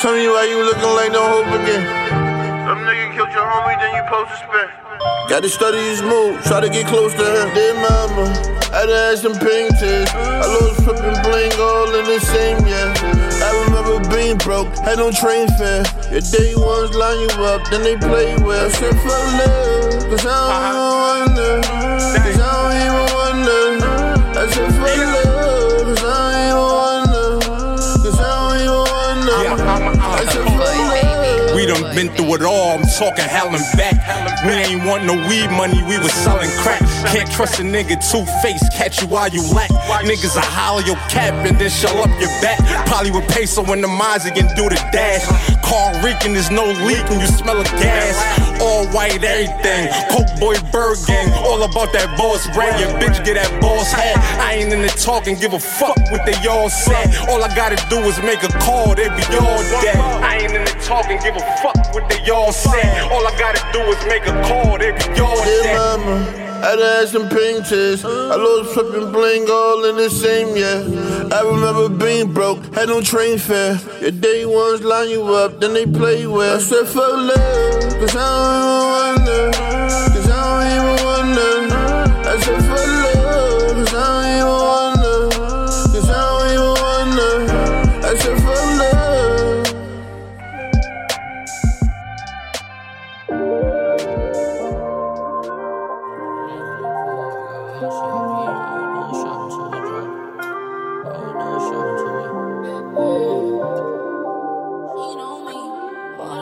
Tell me why you looking like no hope again. Some nigga killed your homie, then you post to spend. Gotta study his mood, try to get close to him. Dear mama, I done had some tears. I lost flipping bling all in the same, yeah. I remember being broke, had no train fare. Your day ones line you up, then they play. I said for love, cause I don't even wonder. Cause I don't even wonder. I said for love, been through it all. I'm talking hell and back. We ain't want no weed money, we was selling crack. Can't trust a nigga two face, catch you while you lack. Niggas I holler your cap and then shell up your back. Probably with peso in the minds again do the dash. Car reeking, there's no leaking, you smell of gas. All white, everything. Coke boy, bird gang, all about that boss brand. Your bitch get that boss hat. I ain't in the talking, give a fuck what they all say. All I gotta do is make a call, they be all dead. I ain't in the talking, give a fuck what they all say. All I gotta do is make a call, they be all dead. Had have some pink tits. I lost flipping bling all in the same year. I remember being broke, had no train fare. Your day ones line you up, then they play well. I said fuck love, cause I don't even wonder. She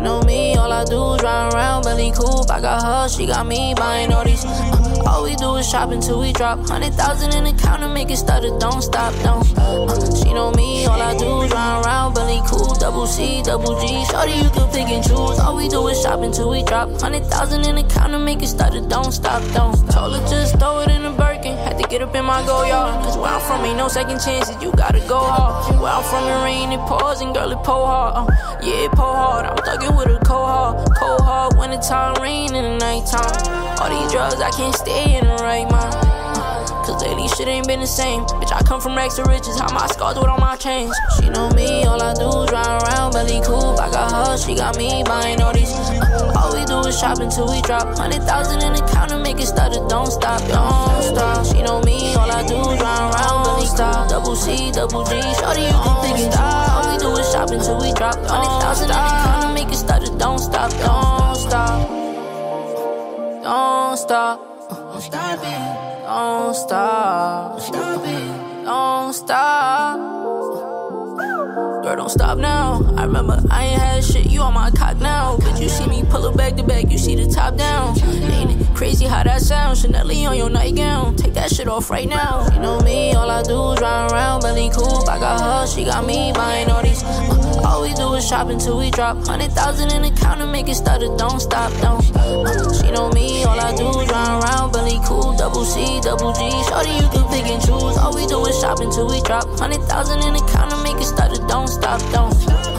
know me, all I do is ride around, Bentley coupe. I got her, she got me buying all these. Uh, all we do is shop until we drop. Hundred thousand in the counter, make it stutter, don't stop, don't. Uh, she know me, all I do is ride around, Bentley coupe. Double C, double G. Shorty, you can pick and choose. All we do is shop until we drop. Hundred thousand in the counter, make it stutter, don't stop, don't. Told her just throw it in get up in my go yard. Cause where I'm from ain't no second chances, you gotta go hard. Where I'm from, it rain, it pours, and girl, it pour hard. Uh, yeah, it pour hard. I'm thuggin' with a cold hard. Cold hard when the time rain in the nighttime. All these drugs, I can't stay in the right mind. Uh, Cause lately shit ain't been the same. Bitch, I come from rags to riches. How my scars with all my chains. She know me, all I do is ride around, Bentley coupe. I got her, she got me buying all these. Uh, all we do is shop until we drop. Hundred thousand in the counter, make it stutter, don't stop, don't stop. She know me, all I do is ride around, Bentley coupe. Double C, double G. Shorty, you can think and stop. All we do is shop until we drop. Hundred thousand in the counter, make it stutter, don't stop, don't stop. Don't stop. Don't stop it. Don't stop. Stop it. Don't stop. Girl, don't stop now. I remember I ain't had shit. You on my cock now. But you see me pull it back to back. You see the top down. Ain't it crazy how that sounds? Chanel on your nightgown. Take that shit off right now. You know me, all I do is ride around, Bentley coupe. I got her, she got me buying all these. Uh, all we do is shop until we drop. Hundred thousand in the counter, make it stutter, don't stop, don't. Uh, she know me, all I do is ride around, Bentley coupe. Double C, double G. Shorty, you can pick and choose. All we do is shop until we drop. Hundred thousand in the counter, stutter, don't stop, don't.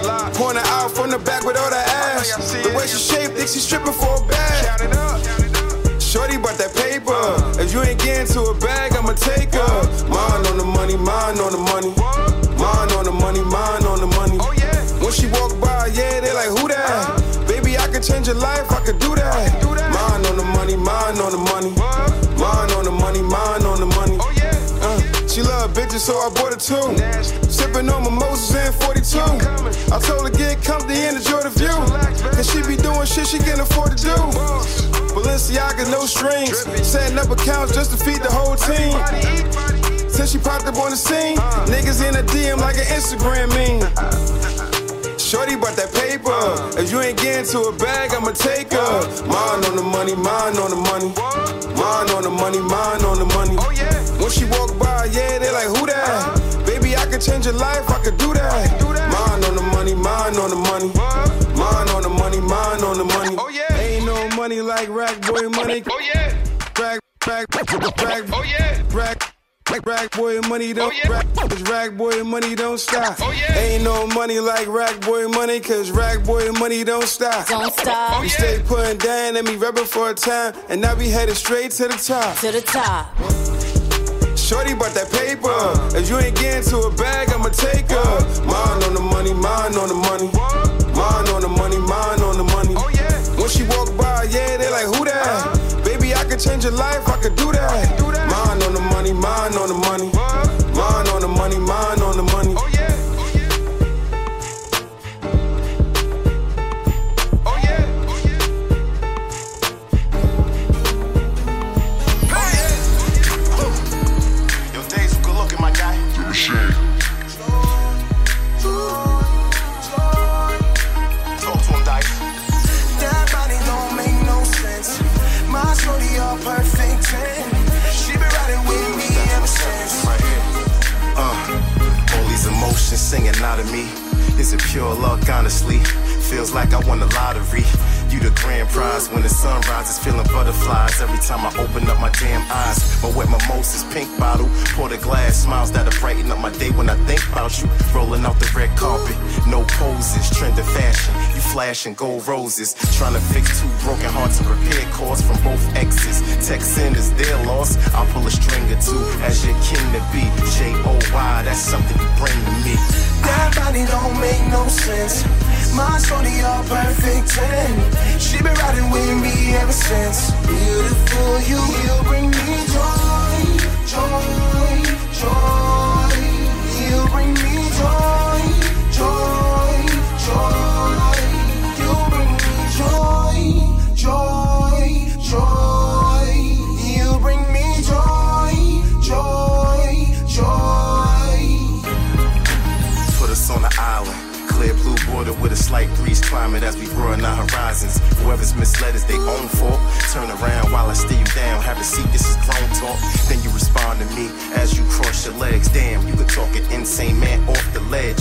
Tags. Point her out from the back with all that ass. The way she shaped, think she stripping for a bag. Shorty bought that paper. If you ain't getting to a bag, I'ma take her. Mine on the money, mine on the money. Mine on the money, mine on the money. When she walk by, yeah, they like, who that? Baby, I could change your life, I could do that. Mine on the money, mine on the money. Mine on the money, mine on the money. Uh, she love bitches, so I bought her two. Sipping on mimosas in 42. I told her get comfy and enjoy the view. Cause she be doing shit she can afford to do. Balenciaga, no strings. Setting up accounts just to feed the whole team. Since she popped up on the scene, niggas in a DM like an Instagram meme. Shorty brought that paper. If you ain't getting to a bag, I'ma take her. Mine on the money, mine on the money. Mine on the money, mine on the money. Oh, when she walk by, yeah, they like, who that? Baby, I could change your life, I could do that. Mine on the money, mine on the money. Mine on the money, mine on the money. Oh, yeah. Ain't no money like rack boy money. Oh yeah. Rack, rack, rack, oh yeah. Rack. Rag, rag boy money don't oh, yeah. cause rag boy money don't stop. Oh, yeah. Ain't no money like rag boy money cause rag boy money don't stop. Don't stop. Oh, we yeah. stay putting down and me rapping for a time and now we headed straight to the top. To the top. Shorty bought that paper. If you ain't getting to a bag, I'ma take her. Mine on the money, mine on the money. Mine on the money, mine on the money. Oh yeah. When she walk by, yeah, they like, who that? Uh-huh. Baby, I could change your life, I could do that. Mine on the money, mine on the money. Uh-huh. Mine on the money, mine singing out of me. Is it pure luck, honestly? Feels like I won the lottery. You the grand prize when the sun rises, feeling butterflies every time I open up my damn eyes. My wet mimosas, pink bottle, pour the glass, smiles that'll brighten up my day when I think about you. Rolling out the red carpet, no poses, trend of fashion. You flashing gold roses, trying to fix two broken hearts and repair calls from both exes. Texting is their loss, I'll pull a string or two as your king to be. J O Y, that's something Body don't make no sense. My shorty a perfect 10. She been riding with me ever since. Beautiful, you, you bring me joy, joy, joy. Slight breeze climate as we broaden our horizons. Whoever's misled is their own fault. Turn around while I steer you down. Have a seat, this is grown talk. Then you respond to me as you cross your legs. Damn, you could talk an insane man off the ledge.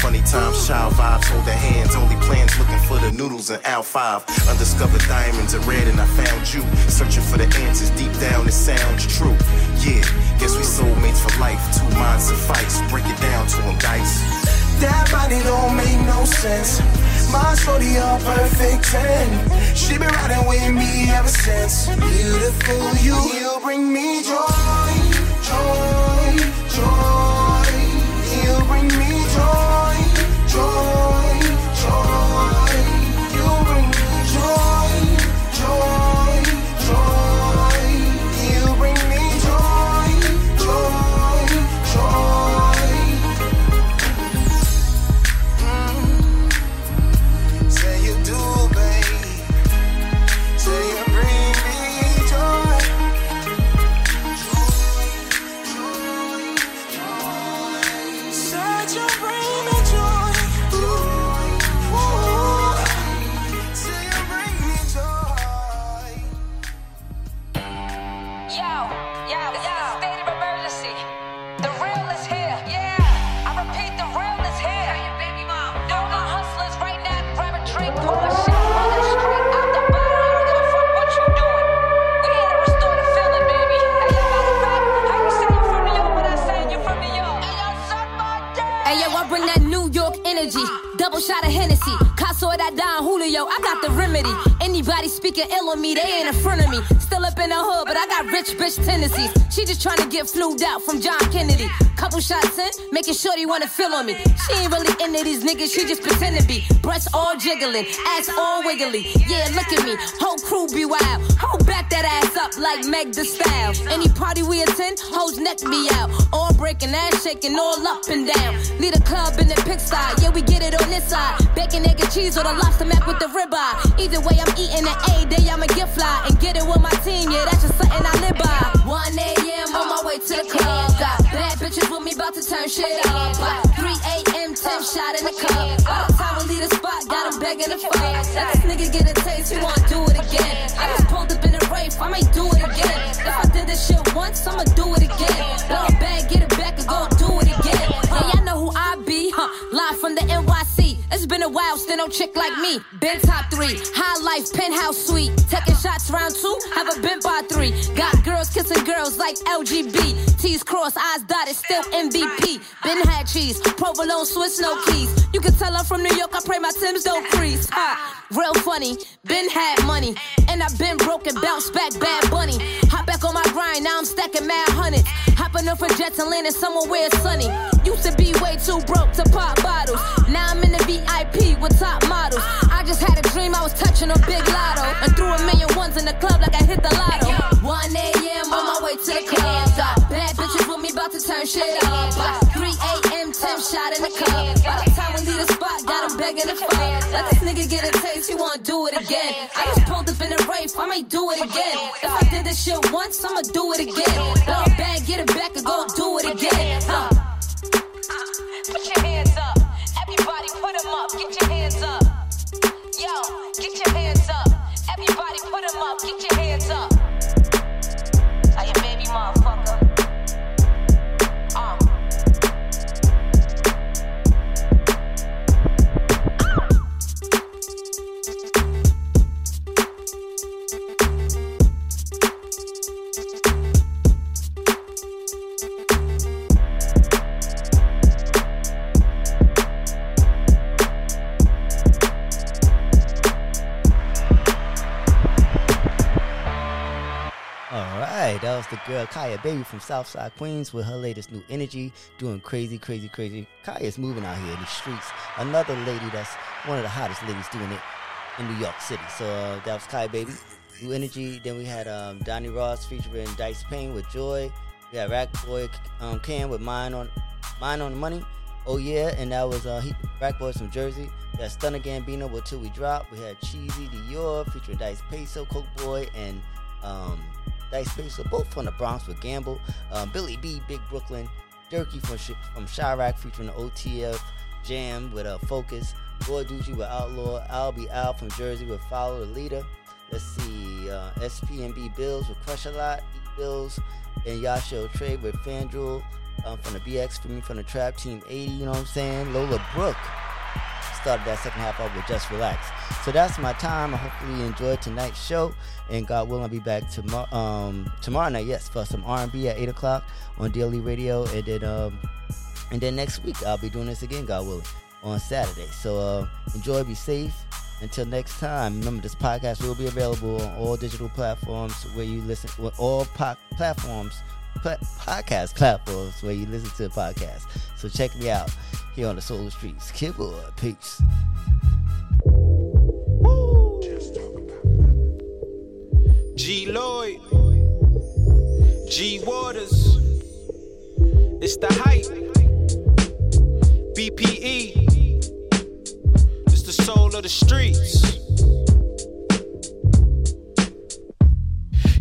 Funny times, child vibes, hold their hands. Only plans looking for the noodles in Al 5. Undiscovered diamonds are red and I found you. Searching for the answers deep down, it sounds true. Yeah, guess we soulmates for life. Two minds suffice. Break it down to them dice. That body don't make no sense. My shorty a perfect 10. She been riding with me ever since. Beautiful, you, you bring me joy, joy, joy. Speaking ill on me, they ain't in front of me. Still up in the hood, but I got rich bitch tendencies. She just trying to get flued out from John Kennedy. Couple shots in, making sure they wanna feel on me. She ain't really into these niggas, she just pretend to be. Breasts all jiggling, ass all wiggly. Yeah, look at me, whole crew be wild. Back that ass up like Meg the Style. Any party we attend, hoes neck me out. All breaking, ass shaking, all up and down. Lead a club in the pit side, yeah, we get it on this side. Bacon, egg, and cheese or the lobster mac with the ribeye. Either way, I'm eating it A day, I'ma get fly and get it with my team, yeah, that's just something I live by. 1 a.m. on my way to the club. Got bad bitches with me, about to turn shit up. Like 3 a.m., 10 shot in the cup. All the time we begging to fuck. This nigga get a taste, he wanna do it again. I a I may do it again. If I did this shit once, I'ma do it again. Blow it back, get it back, and go do it again. Yeah, y'all know who I be, huh? Live from the NYC. It's been a while, still no chick like me. Been top three, high life, penthouse suite. Taking shots round two, have a been by three. Got girls kissing girls like LGB. T's cross, eyes dotted, still MVP. Been had cheese, provolone, Swiss, no keys. You can tell I'm from New York, I pray my Tim's don't crease. Ha, uh, real funny, been had money. And I've been broken, bounce back, bad bunny. Hop back on my grind, now I'm stacking mad hundreds. Hopping up for jets and landing somewhere where it's sunny. Used to be way too broke to pop bottles. Now I'm in the VIP with top models. I just had a dream I was touching a big lotto. And threw a million ones in the club like I hit the lotto. 1 a.m. on my way to the club. Bad bitches with me about to turn shit up. 3 a.m. Tim shot in the cup. Begging to fuck. Let this nigga get a taste, he wanna do it again. I just pulled up in a Wraith, I may do it again. If I did this shit once, I'ma do it again. Blow back, get it back, and go do it again. Put your hands up. Everybody put them up. Get your hands up. Yo, get your hands up. Everybody put them up. Get your hands up. Are you baby motherfucker? That was the girl Kaya Baby from Southside Queens with her latest new energy, doing crazy, crazy, crazy. Kaya's moving out here in the streets. Another lady that's one of the hottest ladies doing it in New York City. So uh, that was Kaya Baby, new energy. Then we had um, Donnie Ross featuring Dice Payne with Joy. We had Rack Boy um, Cam with Mine on Mine on the Money. Oh yeah, and that was uh, Rack Boys from Jersey. We had Stunner Gambino with Till We Drop. We had Cheesy Dior featuring Dice Peso, Coke Boy, and um, Dice Peso, both from the Bronx with Gamble. Um, Billy B, Big Brooklyn. Durkee from Sh- from Chiraq featuring the OTF Jam with uh, Focus. Boy Ducci with Outlaw. Be Out from Jersey with Follow the Leader. Let's see, uh, SPNB Bills with Crush a Lot. E Bills and Yasho Trade with FanDuel. Um, from the BX for me from the Trap Team 80, you know what I'm saying? Lola Brooke started that second half off with Just Relax. So that's my time. I hopefully you enjoyed tonight's show. And God willing, I'll be back tomorrow um, tomorrow night, yes, for some R&B at 8 o'clock on Daily Radio. And then, um, and then next week, I'll be doing this again, God willing, on Saturday. So uh, enjoy, be safe. Until next time, remember this podcast will be available on all digital platforms where you listen, well, all po- platforms, podcast platforms where you listen to the podcast. So check me out here on the Solar Streets. Boy, peace. G Lloyd, G Waters, it's the hype. BPE, it's the soul of the streets.